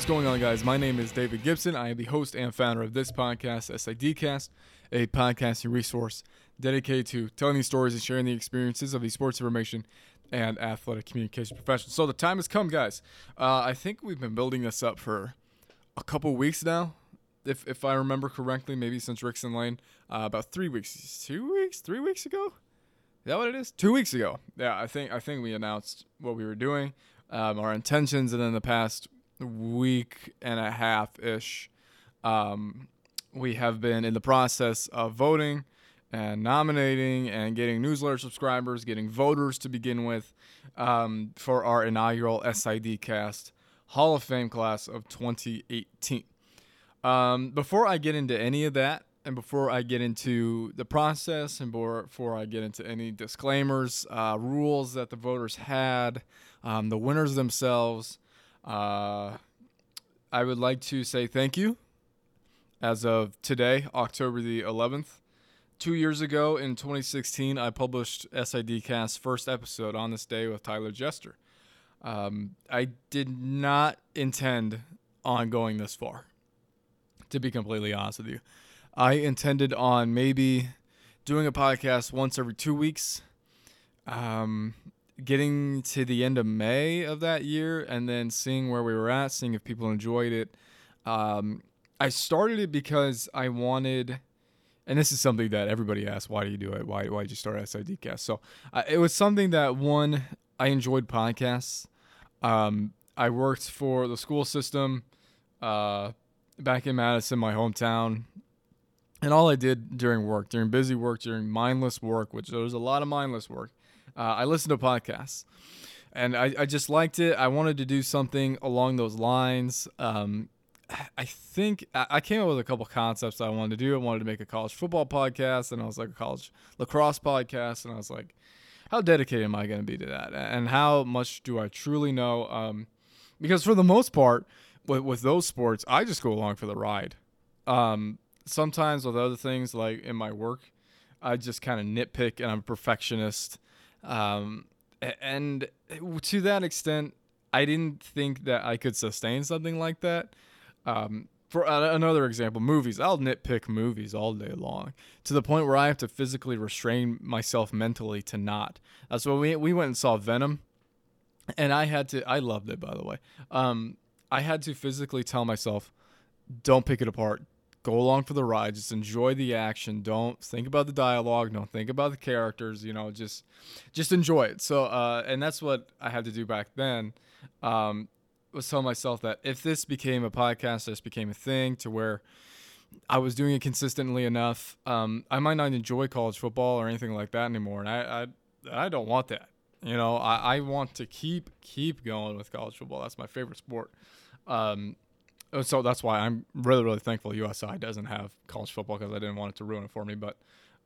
What's going on, guys? My name is David Gibson. I am the host and founder of this podcast, SIDcast, a podcasting resource dedicated to telling these stories and sharing the experiences of the sports information and athletic communication professionals. So the time has come, guys. Uh, I think we've been building this up for a couple weeks now, if if I remember correctly, maybe since Rickson Lane, uh, about three weeks, two weeks, three weeks ago. Is that what it is? Two weeks ago. Yeah, I think I think we announced what we were doing, um, our intentions, and then the past week and a half ish, um, we have been in the process of voting and nominating and getting newsletter subscribers, getting voters to begin with um, for our inaugural SID cast Hall of Fame class of 2018. Um, before I get into any of that, and before I get into the process, and before I get into any disclaimers, uh, rules that the voters had, um, the winners themselves, uh, I would like to say thank you. As of today, October the 11th, two years ago in 2016, I published SIDcast's first episode on this day with Tyler Jester. Um, I did not intend on going this far, to be completely honest with you. I intended on maybe doing a podcast once every two weeks, um, getting to the end of May of that year, and then seeing where we were at, seeing if people enjoyed it. Um, I started it because I wanted, and this is something that everybody asks, why do you do it? Why, did you start SIDcast? So uh, it was something that, one, I enjoyed podcasts. Um, I worked for the school system uh, back in Madison, my hometown. And all I did during work, during busy work, during mindless work, which there was a lot of mindless work, uh, I listened to podcasts. And I, I just liked it. I wanted to do something along those lines. Um, I think I came up with a couple concepts I wanted to do. I wanted to make a college football podcast, and I was like a college lacrosse podcast, and I was like, how dedicated am I going to be to that, and how much do I truly know? Um, because for the most part, with, with those sports, I just go along for the ride. Um, sometimes with other things like in my work, I just kind of nitpick and I'm a perfectionist. Um, and to that extent, I didn't think that I could sustain something like that. Um, for another example, movies. I'll nitpick movies all day long to the point where I have to physically restrain myself mentally to not. That's why we we went and saw Venom, and I had to. I loved it, by the way. Um, I had to physically tell myself, "Don't pick it apart go along for the ride. Just enjoy the action. Don't think about the dialogue. Don't think about the characters you know just just enjoy it. So uh, and that's what i had to do back then um, was tell myself that if this became a podcast this became a thing to where i was doing it consistently enough um, i might not enjoy college football or anything like that anymore. And i i, I don't want that. You know I, I want to keep keep going with college football. That's my favorite sport. Um, so that's why I'm really really thankful USI doesn't have college football because I didn't want it to ruin it for me. But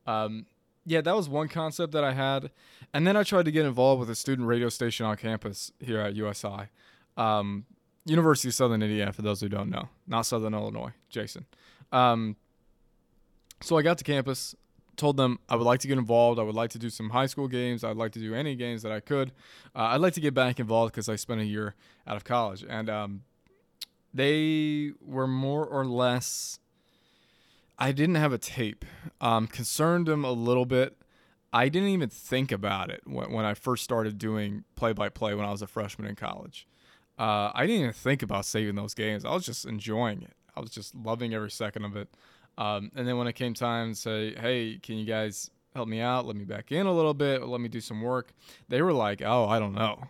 um, yeah, that was one concept that I had, and then I tried to get involved with a student radio station on campus here at USI, um, University of Southern Indiana. For those who don't know, not Southern Illinois, Jason. Um, so I got to campus, told them I would like to get involved. I would like to do some high school games. I'd like to do any games that I could. Uh, I'd like to get back involved because I spent a year out of college, and um, they were more or less. I didn't have a tape. Um, concerned them a little bit. I didn't even think about it when, when I first started doing play by play when I was a freshman in college. Uh, I didn't even think about saving those games. I was just enjoying it. I was just loving every second of it. Um, and then when it came time to say, hey, can you guys help me out? Let me back in a little bit. Let me do some work. They were like, oh, I don't know.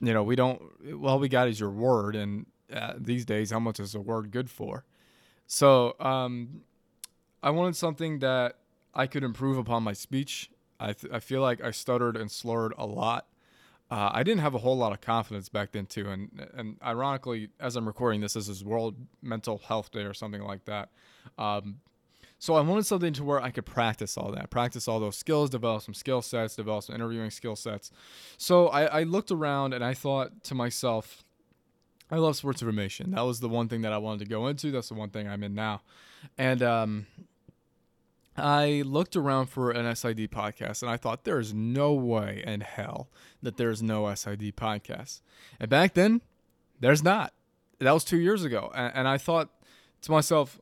You know, we don't, well, we got is your word. And uh, these days, how much is a word good for? So um, I wanted something that I could improve upon my speech. I, th- I feel like I stuttered and slurred a lot. Uh, I didn't have a whole lot of confidence back then too, and and ironically, as I'm recording this, this is World Mental Health Day or something like that. Um, so I wanted something to where I could practice all that, practice all those skills, develop some skill sets, develop some interviewing skill sets. So I, I looked around and I thought to myself, I love sports information. That was the one thing that I wanted to go into. That's the one thing I'm in now. And um, I looked around for an SID podcast and I thought there is no way in hell that there's no SID podcast. And back then, there's not. that was two years ago, and, and I thought to myself,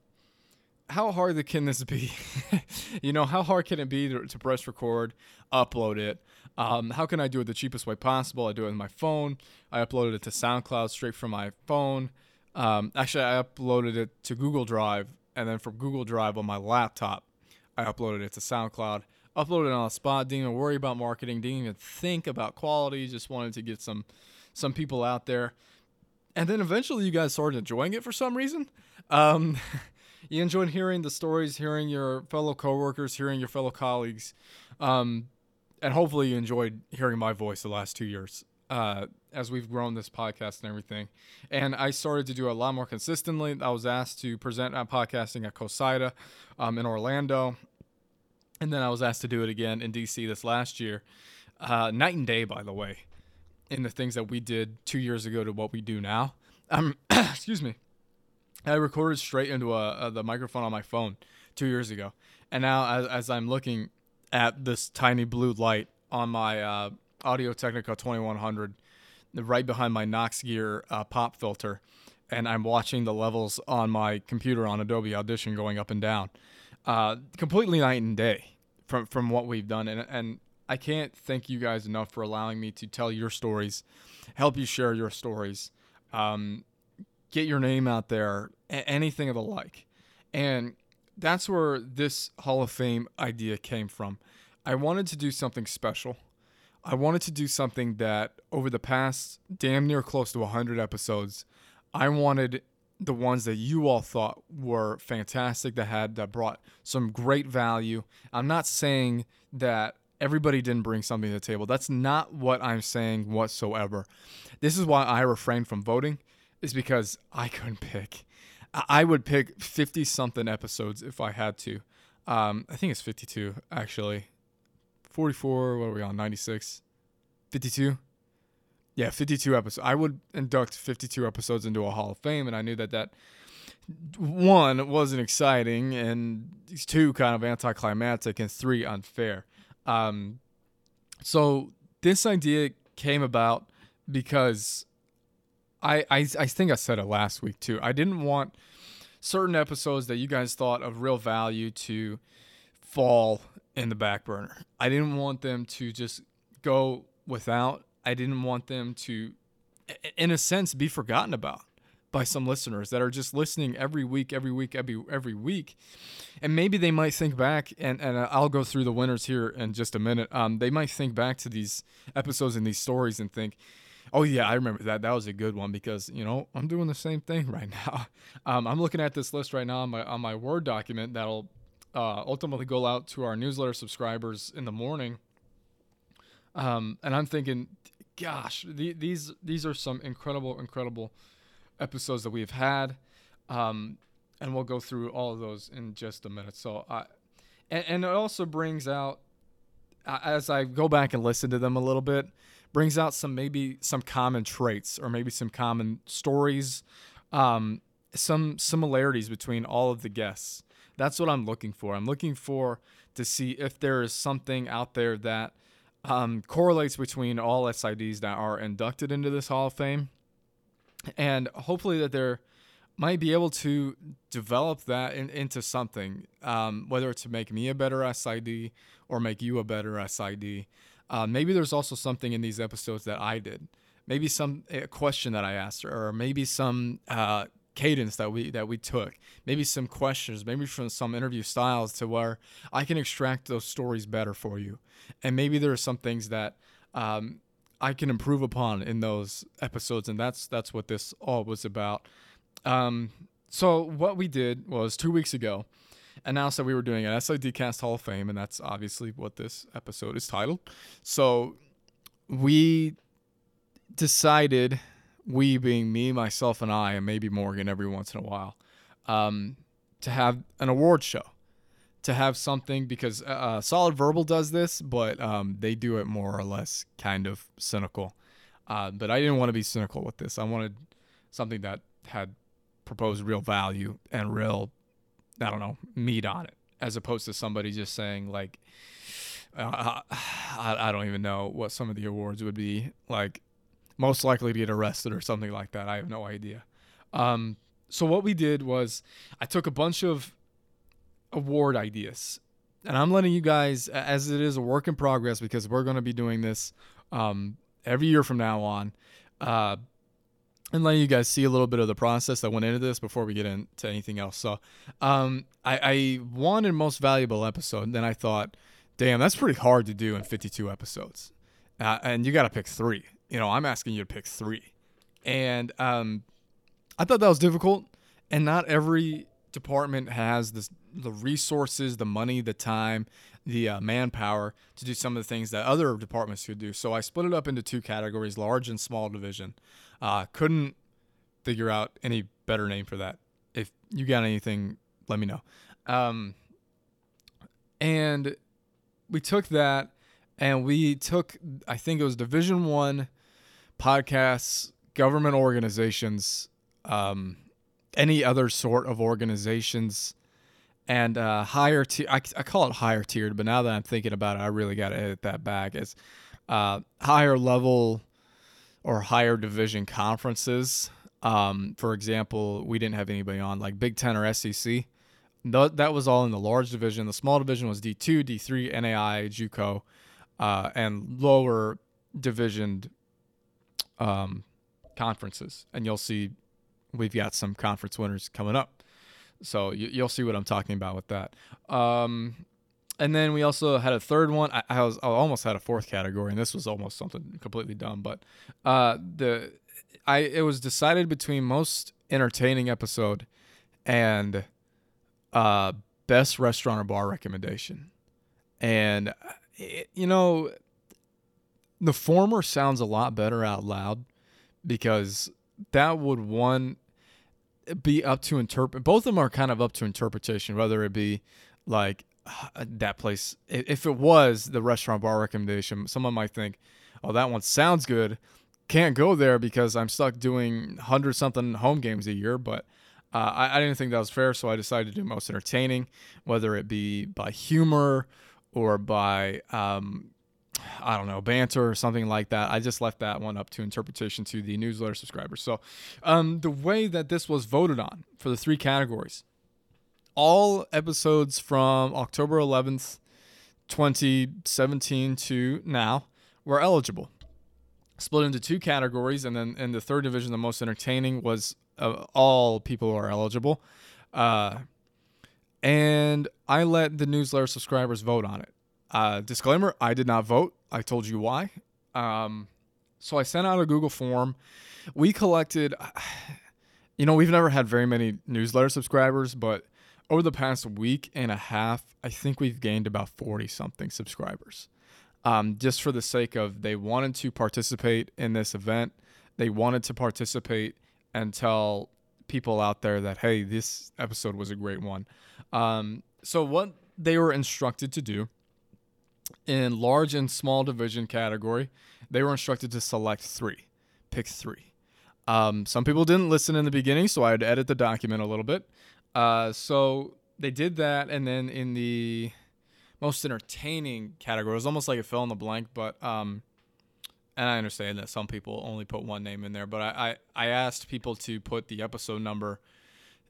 how hard can this be? you know, how hard can it be to, to press record, upload it? Um, how can I do it the cheapest way possible? I do it with my phone. I uploaded it to SoundCloud straight from my phone. Um, actually, I uploaded it to Google Drive, and then from Google Drive on my laptop, I uploaded it to SoundCloud. Uploaded it on a spot. Didn't even worry about marketing. Didn't even think about quality. Just wanted to get some some people out there. And then eventually, you guys started enjoying it for some reason. Um, you enjoyed hearing the stories, hearing your fellow coworkers, hearing your fellow colleagues, um, and hopefully you enjoyed hearing my voice the last two years uh, as we've grown this podcast and everything. And I started to do a lot more consistently. I was asked to present at podcasting at COSIDA um, in Orlando, and then I was asked to do it again in DC this last year. Uh, night and day, by the way, in the things that we did two years ago to what we do now. Um, excuse me. I recorded straight into a, a, the microphone on my phone two years ago, and now as, as I'm looking at this tiny blue light on my uh, Audio Technica 2100, right behind my Knox Gear uh, pop filter, and I'm watching the levels on my computer on Adobe Audition going up and down, uh, completely night and day from from what we've done, and and I can't thank you guys enough for allowing me to tell your stories, help you share your stories. Um, get your name out there, anything of the like. And that's where this Hall of Fame idea came from. I wanted to do something special. I wanted to do something that over the past damn near close to 100 episodes, I wanted the ones that you all thought were fantastic that had that brought some great value. I'm not saying that everybody didn't bring something to the table. That's not what I'm saying whatsoever. This is why I refrain from voting is because I couldn't pick. I would pick 50 something episodes if I had to. Um, I think it's 52 actually. 44, what are we on? 96? 52? Yeah, 52 episodes. I would induct 52 episodes into a Hall of Fame, and I knew that that one wasn't exciting, and two kind of anticlimactic, and three unfair. Um, so this idea came about because I, I I think I said it last week too. I didn't want certain episodes that you guys thought of real value to fall in the back burner. I didn't want them to just go without. I didn't want them to in a sense be forgotten about by some listeners that are just listening every week, every week, every every week, and maybe they might think back, and and I'll go through the winners here in just a minute. Um, they might think back to these episodes and these stories and think, Oh yeah, I remember that. That was a good one because you know I'm doing the same thing right now. Um, I'm looking at this list right now on my on my Word document that'll uh, ultimately go out to our newsletter subscribers in the morning. Um, and I'm thinking, gosh, the, these these are some incredible, incredible episodes that we've had, um, and we'll go through all of those in just a minute. So, I, and, and it also brings out as I go back and listen to them a little bit brings out some maybe some common traits or maybe some common stories, um, some similarities between all of the guests. That's what I'm looking for. I'm looking for to see if there is something out there that um, correlates between all SIDs that are inducted into this Hall of Fame, and hopefully that there might be able to develop that in, into something, um, whether it's to make me a better SID or make you a better SID. Uh, maybe there's also something in these episodes that I did. Maybe some a question that I asked, or maybe some uh, cadence that we that we took. Maybe some questions, maybe from some interview styles to where I can extract those stories better for you. And maybe there are some things that um, I can improve upon in those episodes, and that's that's what this all was about. Um, so what we did was two weeks ago announced that we were doing an SIDcast Hall of Fame, and that's obviously what this episode is titled. So we decided, we being me, myself, and I, and maybe Morgan every once in a while, um, to have an award show. To have something because uh, uh, Solid Verbal does this, but um, they do it more or less kind of cynical. Uh, but I didn't want to be cynical with this. I wanted something that had proposed real value and real I don't know, meat on it, as opposed to somebody just saying like, uh, I, I don't even know what some of the awards would be like, most likely to get arrested or something like that. I have no idea. Um, so what we did was I took a bunch of award ideas, and I'm letting you guys, as it is a work in progress, because we're going to be doing this um, every year from now on. Uh, and letting you guys see a little bit of the process that went into this before we get into anything else. So, um, I, I wanted most valuable episode, and then I thought, damn, that's pretty hard to do in 52 episodes, uh, and you got to pick three. You know, I'm asking you to pick three, and um, I thought that was difficult, and not every department has this, the resources, the money, the time, the uh, manpower to do some of the things that other departments could do. So I split it up into two categories: large and small division. Uh, couldn't figure out any better name for that. If you got anything, let me know. Um, and we took that and we took, I think it was Division One podcasts, government organizations, um, any other sort of organizations, and uh, higher tier. I, I call it higher tiered, but now that I'm thinking about it, I really got to edit that back. As uh, higher level or higher division conferences. Um, for example, we didn't have anybody on like Big Ten or SEC. that was all in the large division. The small division was D2, D3, NAI, JUCO, uh, and lower divisioned um, conferences. And you'll see we've got some conference winners coming up. So you, will see what I'm talking about with that. Um, and then we also had a third one. I, I, was I almost had a fourth category, and this was almost something completely dumb. But uh, the I it was decided between most entertaining episode and uh, best restaurant or bar recommendation. And it, you know, the former sounds a lot better out loud because that would one be up to interpret. Both of them are kind of up to interpretation, whether it be like that place if it was the restaurant bar recommendation someone might think oh that one sounds good can't go there because i'm stuck doing 100 something home games a year but uh, I, I, didn't think that was fair so i decided to do most entertaining whether it be by humor or by um, I don't know, banter or something like that. I just left that one up to interpretation to the newsletter subscribers. So, um, the way that this was voted on for the three categories all episodes from October 11th, 2017 to now were eligible. Split into two categories, and then in the third division, the most entertaining was uh, all people who are eligible. Uh, and I let the newsletter subscribers vote on it. Uh, disclaimer: I did not vote. I told you why. Um, so I sent out a Google form. We collected. You know, we've never had very many newsletter subscribers, but over the past week and a half, I think we've gained about 40 something subscribers. Um, just for the sake of they wanted to participate in this event, they wanted to participate and tell people out there that, hey, this episode was a great one. Um, so, what they were instructed to do in large and small division category, they were instructed to select three, pick three. Um, some people didn't listen in the beginning, so I had to edit the document a little bit. Uh, so they did that, and then in the most entertaining category, it was almost like it fell in the blank, but um, and I understand that some people only put one name in there, but I, I, I asked people to put the episode number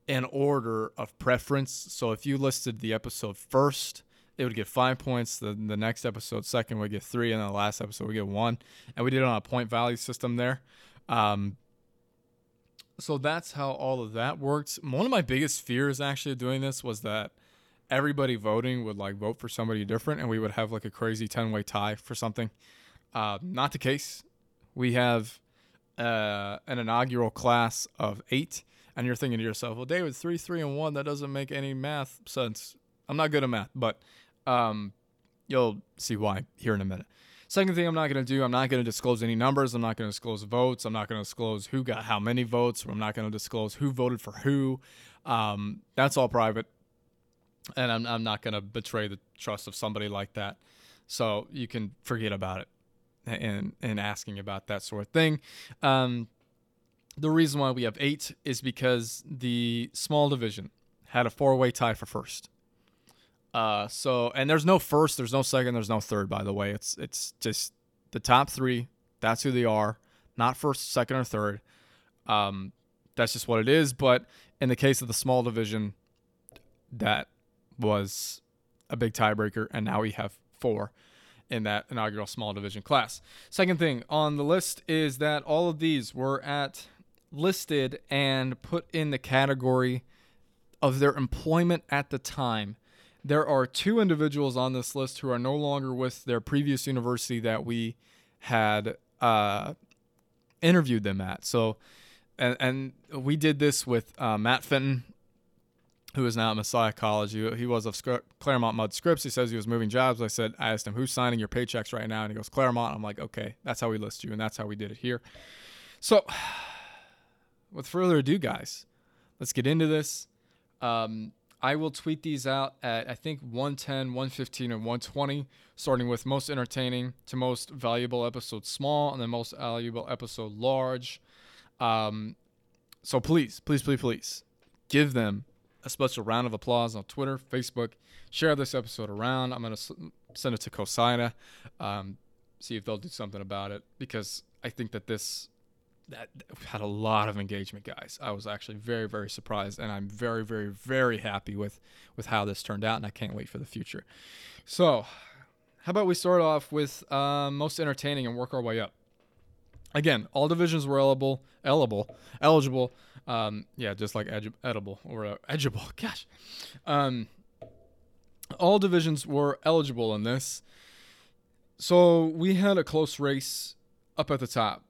in order of preference. So if you listed the episode first, it would get five points. The the next episode second would get three, and then the last episode would get one. And we did it on a point value system there. Um, so that's how all of that worked. One of my biggest fears actually doing this was that everybody voting would like vote for somebody different and we would have like a crazy 10 way tie for something. Uh, not the case. We have uh, an inaugural class of eight, and you're thinking to yourself, well, David, three, three, and one, that doesn't make any math sense. I'm not good at math, but um, you'll see why here in a minute. Second thing I'm not going to do, I'm not going to disclose any numbers. I'm not going to disclose votes. I'm not going to disclose who got how many votes. I'm not going to disclose who voted for who. Um, that's all private. And I'm, I'm not going to betray the trust of somebody like that. So you can forget about it and, and asking about that sort of thing. Um, the reason why we have eight is because the small division had a four way tie for first. Uh, so and there's no first, there's no second, there's no third. By the way, it's it's just the top three. That's who they are. Not first, second, or third. Um, that's just what it is. But in the case of the small division, that was a big tiebreaker, and now we have four in that inaugural small division class. Second thing on the list is that all of these were at listed and put in the category of their employment at the time. There are two individuals on this list who are no longer with their previous university that we had uh, interviewed them at. So, and, and we did this with uh, Matt Fenton, who is now at Messiah College. He, he was of Claremont Mudd Scripps. He says he was moving jobs. I said, I asked him, who's signing your paychecks right now? And he goes, Claremont. I'm like, okay, that's how we list you. And that's how we did it here. So, with further ado, guys, let's get into this. Um, I will tweet these out at I think 110, 115, and 120, starting with most entertaining to most valuable episode small, and then most valuable episode large. Um, so please, please, please, please give them a special round of applause on Twitter, Facebook. Share this episode around. I'm gonna send it to COSIDA, um, see if they'll do something about it because I think that this that had a lot of engagement, guys. I was actually very, very surprised, and I'm very, very, very happy with with how this turned out, and I can't wait for the future. So, how about we start off with uh, most entertaining and work our way up? Again, all divisions were eligible, eligible, eligible. Um, yeah, just like edible or uh, edible. Gosh, um, all divisions were eligible in this. So we had a close race up at the top.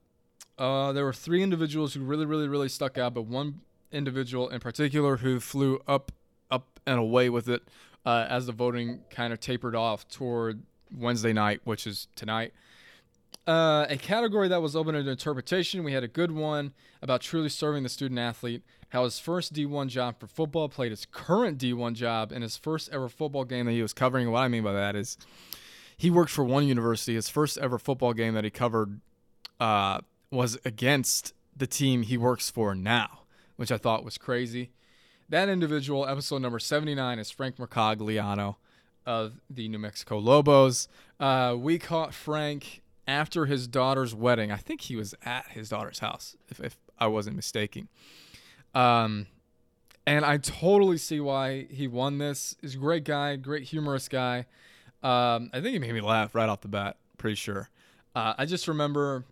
Uh, there were three individuals who really, really, really stuck out, but one individual in particular who flew up, up and away with it uh, as the voting kind of tapered off toward Wednesday night, which is tonight. Uh, a category that was open to interpretation. We had a good one about truly serving the student athlete, how his first D1 job for football played his current D1 job in his first ever football game that he was covering. What I mean by that is he worked for one university. His first ever football game that he covered uh, was against the team he works for now, which I thought was crazy. That individual, episode number 79, is Frank Mercogliano of the New Mexico Lobos. Uh, we caught Frank after his daughter's wedding. I think he was at his daughter's house, if, if I wasn't mistaken. Um, and I totally see why he won this. He's a great guy, great humorous guy. Um, I think he made me laugh right off the bat, pretty sure. Uh, I just remember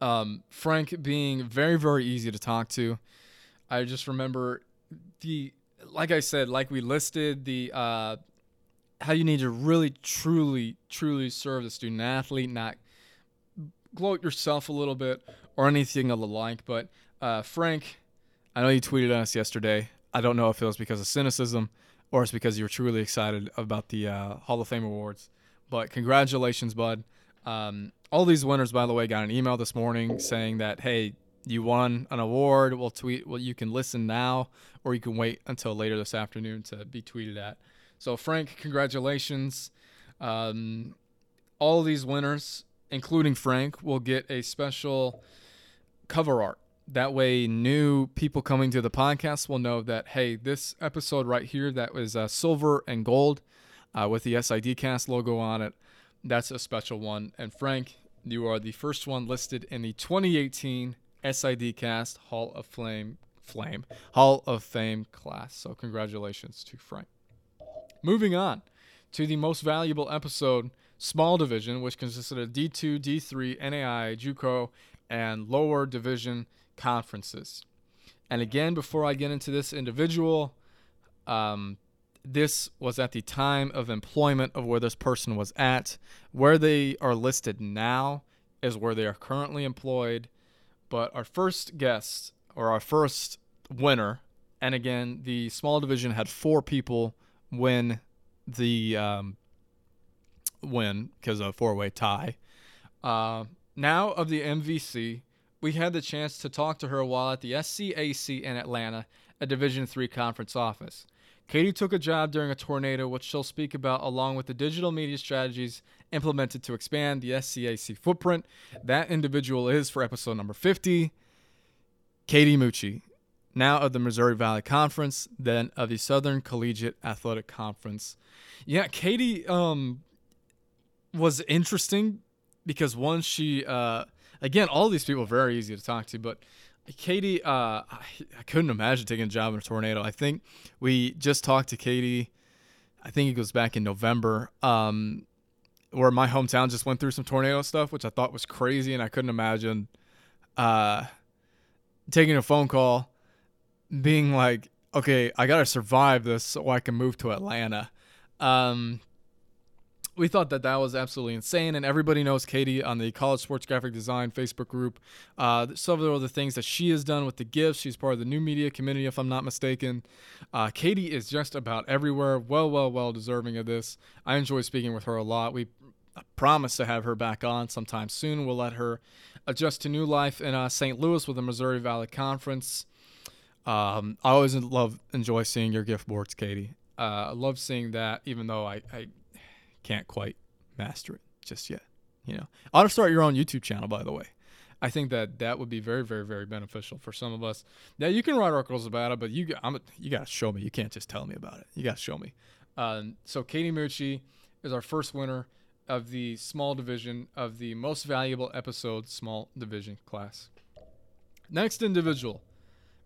um, Frank being very, very easy to talk to. I just remember the, like I said, like we listed the, uh, how you need to really, truly, truly serve the student athlete, not gloat yourself a little bit or anything of the like. But uh, Frank, I know you tweeted us yesterday. I don't know if it was because of cynicism or it's because you were truly excited about the uh, Hall of Fame awards. But congratulations, bud. Um, all these winners, by the way, got an email this morning saying that, hey, you won an award. We'll tweet. Well, you can listen now, or you can wait until later this afternoon to be tweeted at. So, Frank, congratulations. Um, all these winners, including Frank, will get a special cover art. That way, new people coming to the podcast will know that, hey, this episode right here that was uh, silver and gold uh, with the SID cast logo on it that's a special one. And Frank, you are the first one listed in the 2018 SID Cast Hall of Flame Flame Hall of Fame class. So congratulations to Frank. Moving on to the most valuable episode, Small Division, which consisted of D2, D3, NAI, JUCO, and lower division conferences. And again, before I get into this individual, um, this was at the time of employment of where this person was at. Where they are listed now is where they are currently employed. But our first guest, or our first winner, and again, the small division had four people win the um, win because of a four way tie. Uh, now of the MVC, we had the chance to talk to her while at the SCAC in Atlanta, a Division three conference office. Katie took a job during a tornado, which she'll speak about, along with the digital media strategies implemented to expand the SCAC footprint. That individual is, for episode number 50, Katie Mucci, now of the Missouri Valley Conference, then of the Southern Collegiate Athletic Conference. Yeah, Katie um, was interesting because one, she, uh, again, all these people are very easy to talk to, but Katie, uh, I, I couldn't imagine taking a job in a tornado. I think we just talked to Katie. I think it goes back in November. Um, where my hometown just went through some tornado stuff, which I thought was crazy, and I couldn't imagine uh, taking a phone call, being like, "Okay, I gotta survive this so I can move to Atlanta." Um, we thought that that was absolutely insane, and everybody knows Katie on the College Sports Graphic Design Facebook group. Uh, some of the things that she has done with the gifts. She's part of the new media community, if I'm not mistaken. Uh, Katie is just about everywhere. Well, well, well deserving of this. I enjoy speaking with her a lot. We promise to have her back on sometime soon. We'll let her adjust to new life in uh, St. Louis with the Missouri Valley Conference. Um, I always love enjoy seeing your gift boards, Katie. Uh, I love seeing that, even though I, I can't quite master it just yet. You know, ought to start your own YouTube channel, by the way. I think that that would be very, very, very beneficial for some of us. Now you can write articles about it, but you, I'm, you got to show me. You can't just tell me about it. You got to show me. Um, so Katie Mucci is our first winner of the small division of the most valuable episode small division class. Next individual.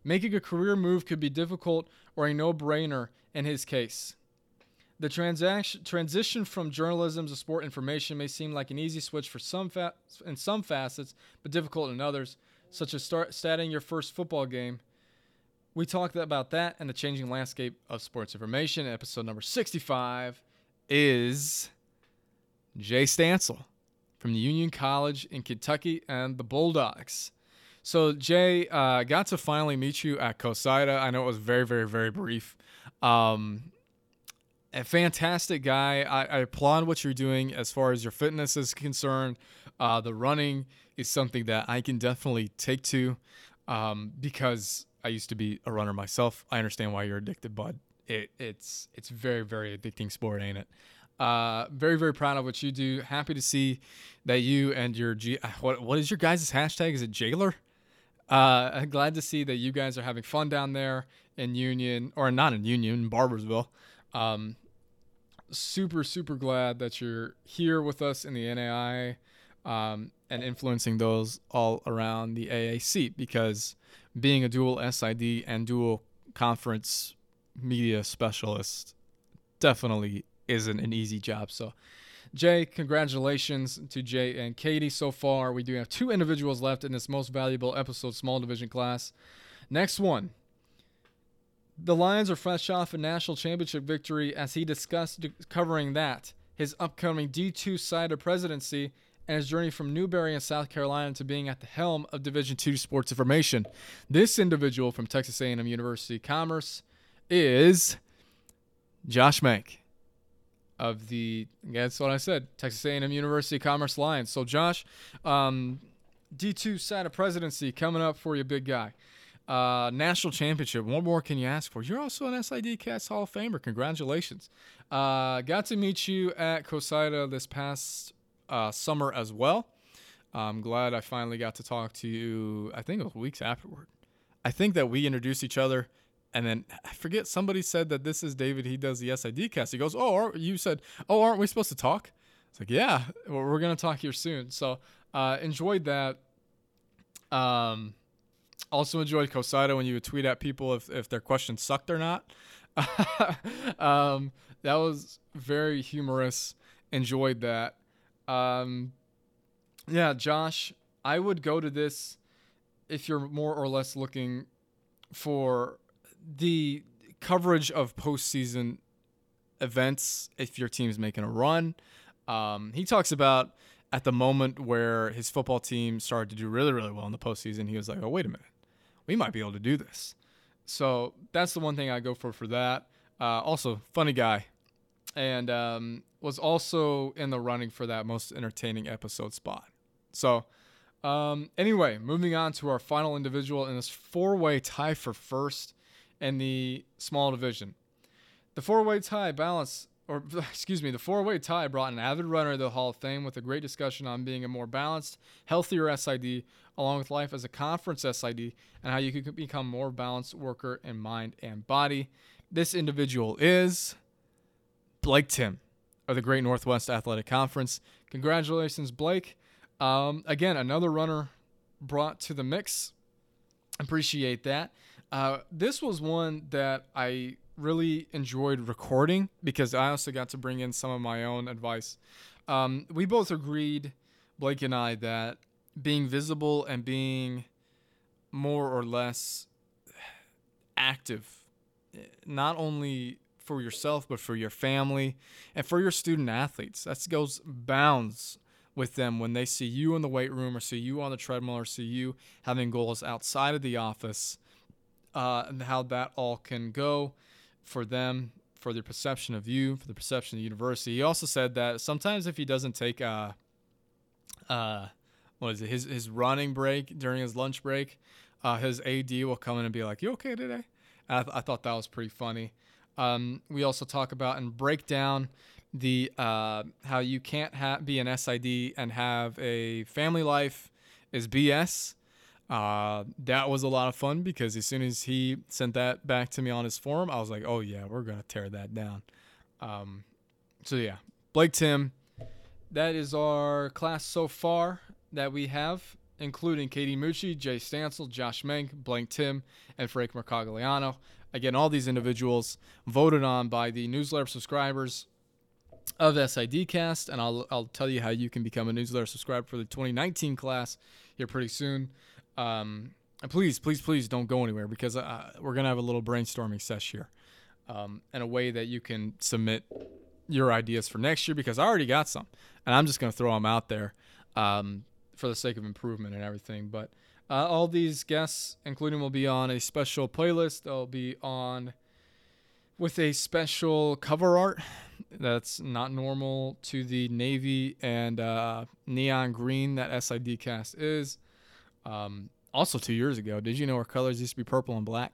Making a career move could be difficult or a no-brainer in his case. The transaction, transition from journalism to sport information may seem like an easy switch for some fa- in some facets, but difficult in others, such as start starting your first football game. We talked about that and the changing landscape of sports information. Episode number 65 is Jay Stansel from the Union College in Kentucky and the Bulldogs. So Jay uh, got to finally meet you at COSIDA. I know it was very, very, very brief. Um, a fantastic guy. I, I, applaud what you're doing as far as your fitness is concerned. Uh, the running is something that I can definitely take to um, because I used to be a runner myself. I understand why you're addicted, bud. It, it's it's very very addicting sport, ain't it? Uh, very very proud of what you do. Happy to see that you and your G. What what is your guys' hashtag? Is it jailer? Uh, glad to see that you guys are having fun down there in Union or not in Union, in Barboursville. Um, super, super glad that you're here with us in the NAI um, and influencing those all around the AAC because being a dual SID and dual conference media specialist definitely isn't an easy job. So, Jay, congratulations to Jay and Katie so far. We do have two individuals left in this most valuable episode, small division class. Next one the Lions are fresh off a national championship victory as he discussed covering that, his upcoming D2 SIDA presidency, and his journey from Newberry in South Carolina to being at the helm of Division II Sports Information. This individual from Texas A&M University Commerce is Josh Mank of the that's what I said Texas A&M University Commerce Lions. So Josh, um, D2 SIDA presidency coming up for you, big guy. Uh, national championship. What more can you ask for? You're also an SID Cast Hall of Famer. Congratulations. Uh, got to meet you at COSIDA this past uh, summer as well. I'm glad I finally got to talk to you. I think it was weeks afterward. I think that we introduced each other, and then I forget somebody said that this is David. He does the SID cast. He goes, "Oh, you said, oh, aren't we supposed to talk?" It's like, yeah, well, we're gonna talk here soon. So uh, enjoyed that. Um, also enjoyed COSIDA when you would tweet at people if, if their questions sucked or not. um, that was very humorous. Enjoyed that. Um, yeah, Josh, I would go to this if you're more or less looking for the coverage of postseason events if your team's making a run. Um, he talks about at the moment where his football team started to do really, really well in the postseason, he was like, oh, wait a minute. We might be able to do this. So that's the one thing I go for for that. Uh, also, funny guy. And um, was also in the running for that most entertaining episode spot. So, um, anyway, moving on to our final individual in this four way tie for first in the small division. The four way tie balance or excuse me, the four-way tie brought an avid runner to the Hall of Fame with a great discussion on being a more balanced, healthier SID, along with life as a conference SID, and how you can become more balanced worker in mind and body. This individual is Blake Tim of the Great Northwest Athletic Conference. Congratulations, Blake. Um, again, another runner brought to the mix. appreciate that. Uh, this was one that I really enjoyed recording because I also got to bring in some of my own advice. Um, we both agreed, Blake and I, that being visible and being more or less active, not only for yourself but for your family and for your student athletes. That goes bounds with them when they see you in the weight room or see you on the treadmill or see you having goals outside of the office uh, and how that all can go for them for their perception of you for the perception of the university he also said that sometimes if he doesn't take uh uh what is it his his running break during his lunch break uh his ad will come in and be like you okay today I, th- I thought that was pretty funny um, we also talk about and break down the uh, how you can't ha- be an SID and have a family life is BS. Uh, that was a lot of fun because as soon as he sent that back to me on his forum, I was like, oh yeah, we're gonna tear that down. Um, so yeah, Blake Tim, that is our class so far that we have, including Katie Mucci, Jay Stansel, Josh Menk, Blank Tim, and Frank Mercogliano. Again, all these individuals voted on by the newsletter subscribers of SIDcast, and I'll, I'll tell you how you can become a newsletter subscriber for the 2019 class here pretty soon. Um, and please, please, please don't go anywhere because uh, we're going to have a little brainstorming sesh here um, and a way that you can submit your ideas for next year because I already got some and I'm just going to throw them out there um, for the sake of improvement and everything. But uh, all these guests, including, will be on a special playlist. They'll be on with a special cover art that's not normal to the navy and uh, neon green that SID cast is. Um, also, two years ago, did you know our colors used to be purple and black?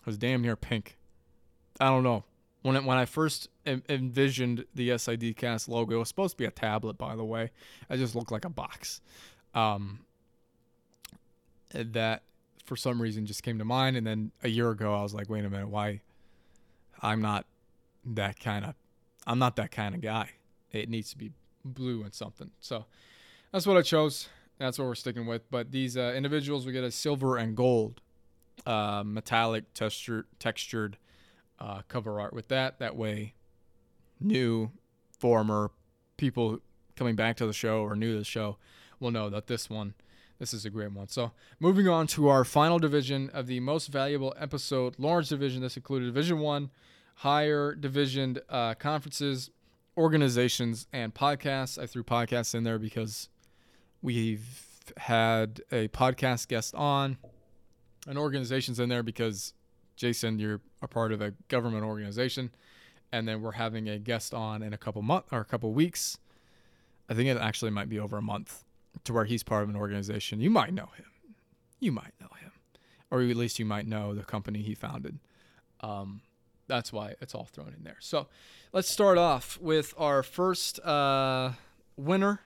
It was damn near pink. I don't know. When it, when I first envisioned the SID cast logo, it was supposed to be a tablet, by the way. It just looked like a box. Um, that for some reason just came to mind. And then a year ago, I was like, wait a minute, why? I'm not that kind of, I'm not that kind of guy. It needs to be blue and something. So that's what I chose. That's what we're sticking with. But these uh, individuals, we get a silver and gold uh, metallic textured uh, cover art with that. That way, new, former people coming back to the show or new to the show will know that this one this is a great one. So, moving on to our final division of the most valuable episode, Lawrence Division. This included Division One, higher division uh, conferences, organizations, and podcasts. I threw podcasts in there because we've had a podcast guest on, and organizations in there because Jason, you're a part of a government organization, and then we're having a guest on in a couple months or a couple weeks. I think it actually might be over a month to where he's part of an organization. You might know him. You might know him. Or at least you might know the company he founded. Um, that's why it's all thrown in there. So let's start off with our first uh, winner.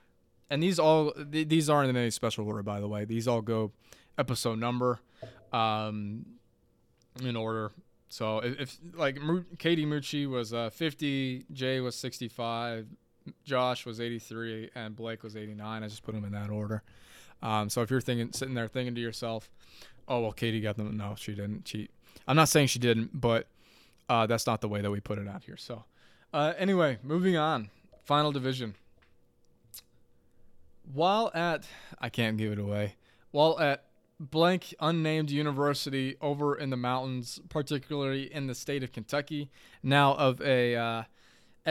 And these all th- these aren't in any special order, by the way. These all go episode number um, in order. So if, if like Katie Mucci was uh, 50, Jay was 65, Josh was 83 and Blake was 89. I just put them in that order. Um, so if you're thinking, sitting there thinking to yourself, "Oh well, Katie got them," no, she didn't cheat. I'm not saying she didn't, but uh, that's not the way that we put it out here. So uh, anyway, moving on. Final division. While at, I can't give it away. While at blank unnamed university over in the mountains, particularly in the state of Kentucky, now of a uh,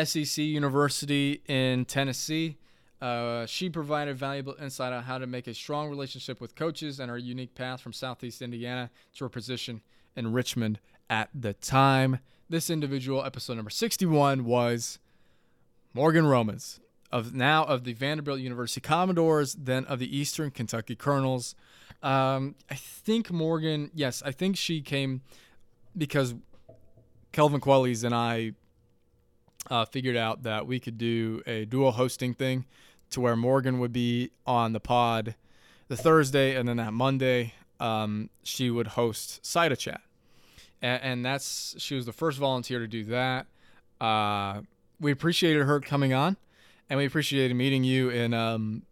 SEC University in Tennessee. Uh, she provided valuable insight on how to make a strong relationship with coaches and her unique path from Southeast Indiana to her position in Richmond at the time. This individual, episode number 61, was Morgan Romans, of now of the Vanderbilt University Commodores, then of the Eastern Kentucky Colonels. Um, I think Morgan, yes, I think she came because Kelvin Quellies and I uh, figured out that we could do a dual hosting thing to where Morgan would be on the pod the Thursday, and then that Monday um, she would host Cita Chat, and, and, that's she was the first volunteer to do that. Uh, we appreciated her coming on, and we appreciated meeting you in um,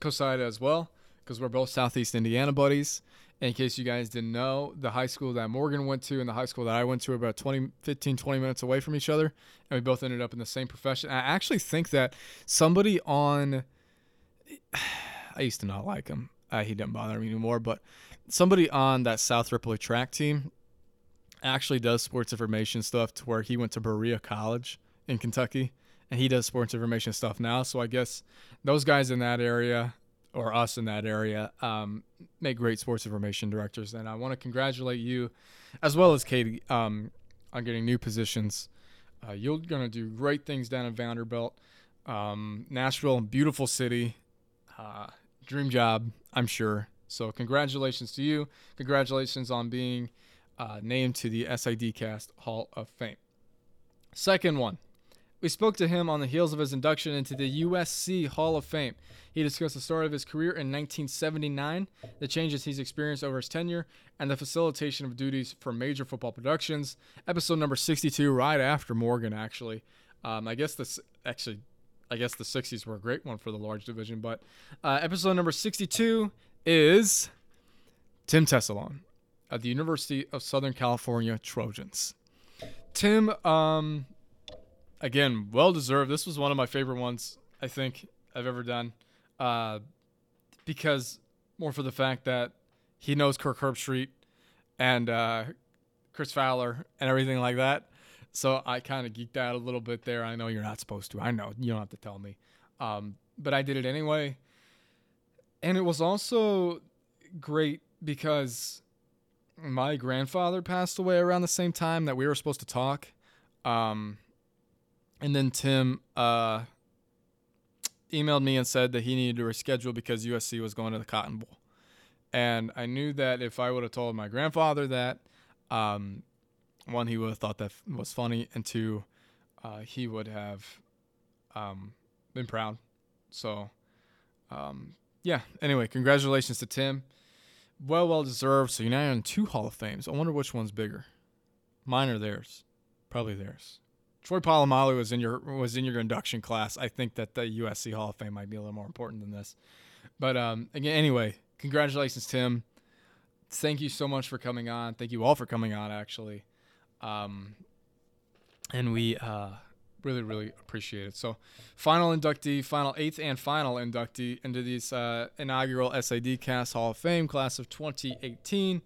Cosida as well because we're both Southeast Indiana buddies. in case you guys didn't know, the high school that Morgan went to and the high school that I went to are about 20, 15, 20 minutes away from each other. And we both ended up in the same profession. I actually think that somebody on, I used to not like him. Uh, he didn't bother me anymore, but somebody on that South Ripley track team actually does sports information stuff to where he went to Berea College in Kentucky and he does sports information stuff now. So I guess those guys in that area or us in that area um, make great sports information directors. And I want to congratulate you, as well as Katie, um, on getting new positions. Uh, you're going to do great things down in Vanderbilt. Um, Nashville, beautiful city, uh, dream job, I'm sure. So congratulations to you. Congratulations on being uh, named to the SID Cast Hall of Fame. Second one. We spoke to him on the heels of his induction into the USC Hall of Fame. He discussed the start of his career in 1979, the changes he's experienced over his tenure, and the facilitation of duties for major football productions. Episode number 62, right after Morgan, actually. Um, I guess this actually, I guess the 60s were a great one for the large division, but uh, episode number 62 is Tim Tessalone at the University of Southern California Trojans. Tim, um, again, well deserved. This was one of my favorite ones I think I've ever done, uh, because more for the fact that he knows Kirk Herbstreit and uh, Chris Fowler and everything like that. So I kind of geeked out a little bit there. I know you're not supposed to. I know you don't have to tell me, um, but I did it anyway. And it was also great because my grandfather passed away around the same time that we were supposed to talk. Um, and then Tim uh, emailed me and said that he needed to reschedule because USC was going to the Cotton Bowl. And I knew that if I would have told my grandfather that, um, one, he would have thought that was funny, and two, uh, he would have um, been proud. So, um, yeah. Anyway, congratulations to Tim. Well, well deserved. So you're now in two Hall of Fames. I wonder which one's bigger. Mine or theirs? Probably theirs. Troy Polamalu was in your was in your induction class. I think that the USC Hall of Fame might be a little more important than this. But um, again, anyway, congratulations, Tim. Thank you so much for coming on. Thank you all for coming on, actually. Um, and we uh, really, really appreciate it. So, final inductee, final eighth and final inductee into this uh, inaugural SID Cast Hall of Fame class of 2018.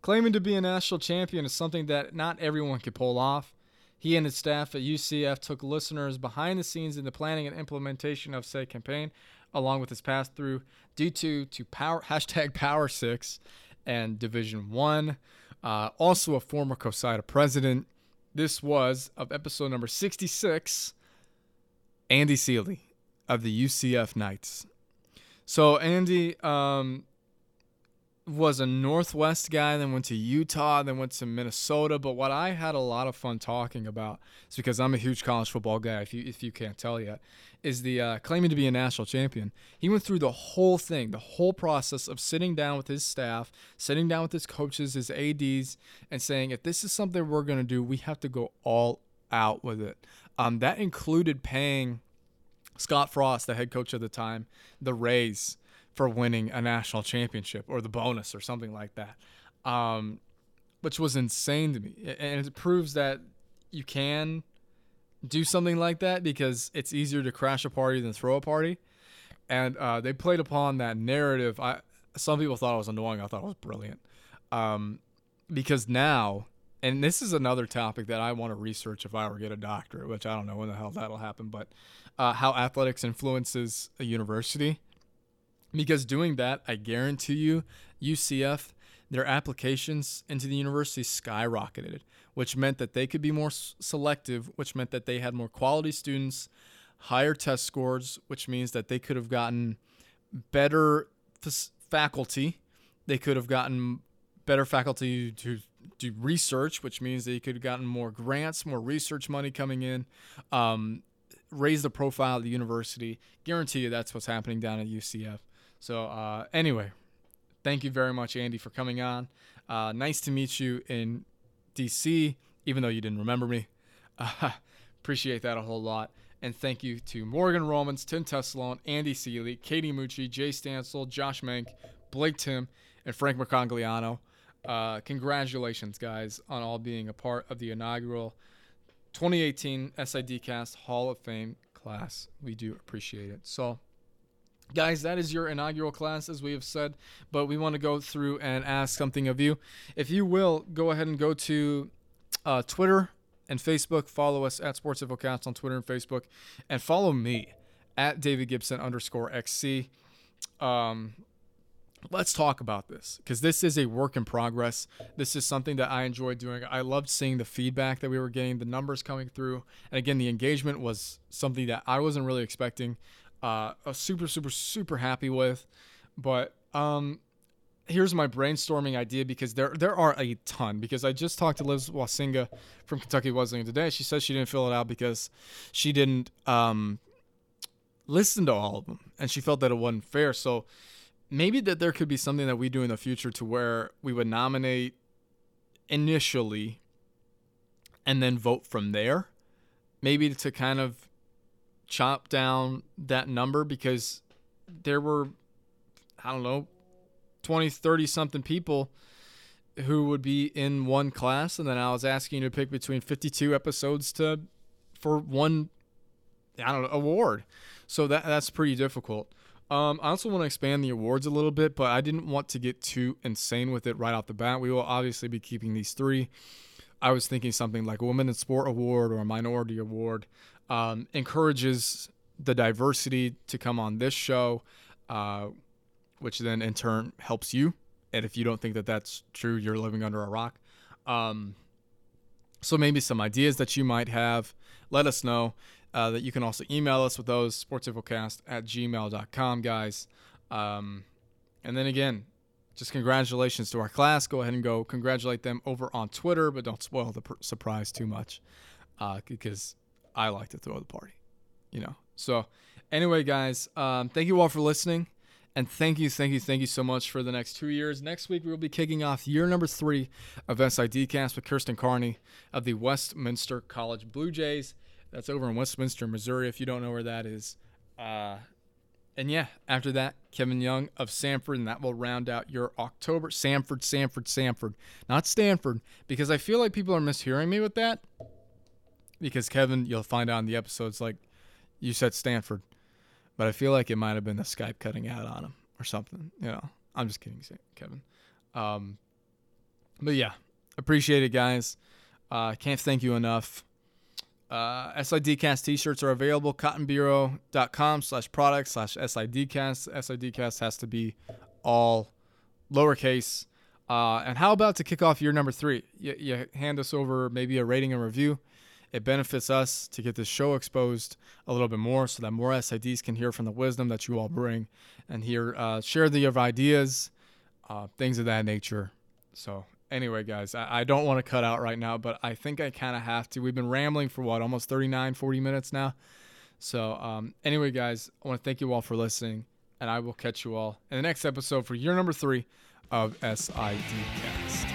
Claiming to be a national champion is something that not everyone can pull off. He and his staff at UCF took listeners behind the scenes in the planning and implementation of said campaign, along with his pass through D2 to power hashtag Power Six and Division One. Uh, also a former COSIDA president. This was of episode number 66, Andy Seely of the UCF Knights. So Andy, um, was a Northwest guy, then went to Utah, then went to Minnesota. But what I had a lot of fun talking about is because I'm a huge college football guy. If you if you can't tell yet, is the uh, claiming to be a national champion. He went through the whole thing, the whole process of sitting down with his staff, sitting down with his coaches, his ads, and saying, if this is something we're gonna do, we have to go all out with it. Um, that included paying Scott Frost, the head coach at the time, the raise for winning a national championship or the bonus or something like that, um, which was insane to me. And it proves that you can do something like that because it's easier to crash a party than throw a party. And uh, they played upon that narrative. I some people thought it was annoying. I thought it was brilliant um, because now, and this is another topic that I want to research if I ever get a doctorate, which I don't know when the hell that'll happen. But uh, how athletics influences a university because doing that, I guarantee you, UCF, their applications into the university skyrocketed, which meant that they could be more selective, which meant that they had more quality students, higher test scores, which means that they could have gotten better f- faculty. They could have gotten better faculty to do research, which means they could have gotten more grants, more research money coming in, um, raise the profile of the university. Guarantee you that's what's happening down at UCF. So uh, anyway, thank you very much, Andy, for coming on. Uh, nice to meet you in DC, even though you didn't remember me. Uh, appreciate that a whole lot. And thank you to Morgan Romans, Tim Tessalone, Andy Seeley, Katie Mucci, Jay Stansel, Josh Mank, Blake Tim, and Frank Mercogliano. Uh, congratulations, guys, on all being a part of the inaugural 2018 SIDcast Hall of Fame class. We do appreciate it. So, guys, that is your inaugural class, as we have said, but we want to go through and ask something of you. If you will, go ahead and go to uh, Twitter and Facebook. Follow us at Sports Infocast on Twitter and Facebook, and follow me at David Gibson underscore XC. Um, let's talk about this because this is a work in progress. This is something that I enjoyed doing. I loved seeing the feedback that we were getting, the numbers coming through, and again, the engagement was something that I wasn't really expecting. Uh, super, super, super happy with, but um, here's my brainstorming idea because there there are a ton. Because I just talked to Liz Wasinga from Kentucky Wesleyan today. She says she didn't fill it out because she didn't um, listen to all of them, and she felt that it wasn't fair. So maybe that there could be something that we do in the future to where we would nominate initially and then vote from there. Maybe to kind of chop down that number because there were, I don't know, 20, 30 something people who would be in one class. And then I was asking you to pick between 52 episodes to, for one, I don't know, award. So that that's pretty difficult. Um, I also want to expand the awards a little bit, but I didn't want to get too insane with it right off the bat. We will obviously be keeping these three. I was thinking something like a Women in Sport Award or a Minority Award um, encourages the diversity to come on this show, uh, which then in turn helps you. And if you don't think that that's true, you're living under a rock. Um, so maybe some ideas that you might have, let us know uh, that you can also email us with those sportsinfocast at gmail.com guys um, and then again just congratulations to our class go ahead and go congratulate them over on twitter but don't spoil the per- surprise too much uh, because i like to throw the party you know so anyway guys um, thank you all for listening and thank you, thank you, thank you so much for the next two years. Next week, we will be kicking off year number three of SIDcast with Kirsten Carney of the Westminster College Blue Jays. That's over in Westminster, Missouri, if you don't know where that is. Uh, and yeah, after that, Kevin Young of Samford, and that will round out your October. Samford, Samford, Samford, not Stanford, because I feel like people are mishearing me with that. Because Kevin, you'll find out in the episodes, like you said Stanford, but I feel like it might have been the Skype cutting out on him or something. You know, I'm just kidding, Kevin. Um, but yeah, appreciate it, guys. Uh, can't thank you enough. Uh, SIDcast t-shirts are available. Cottonbureau.com slash product slash SIDcast. SIDcast has to be all lowercase. Uh, and how about to kick off year number three? You, you hand us over maybe a rating and review. It benefits us to get this show exposed a little bit more so that more SIDs can hear from the wisdom that you all bring and hear, uh, share the ideas, uh, things of that nature. So anyway, guys, I, I don't want to cut out right now, but I think I kind of have to. We've been rambling for what, almost 39, 40 minutes now. So, um, anyway, guys, I want to thank you all for listening, and I will catch you all in the next episode for year number three of SID Cast.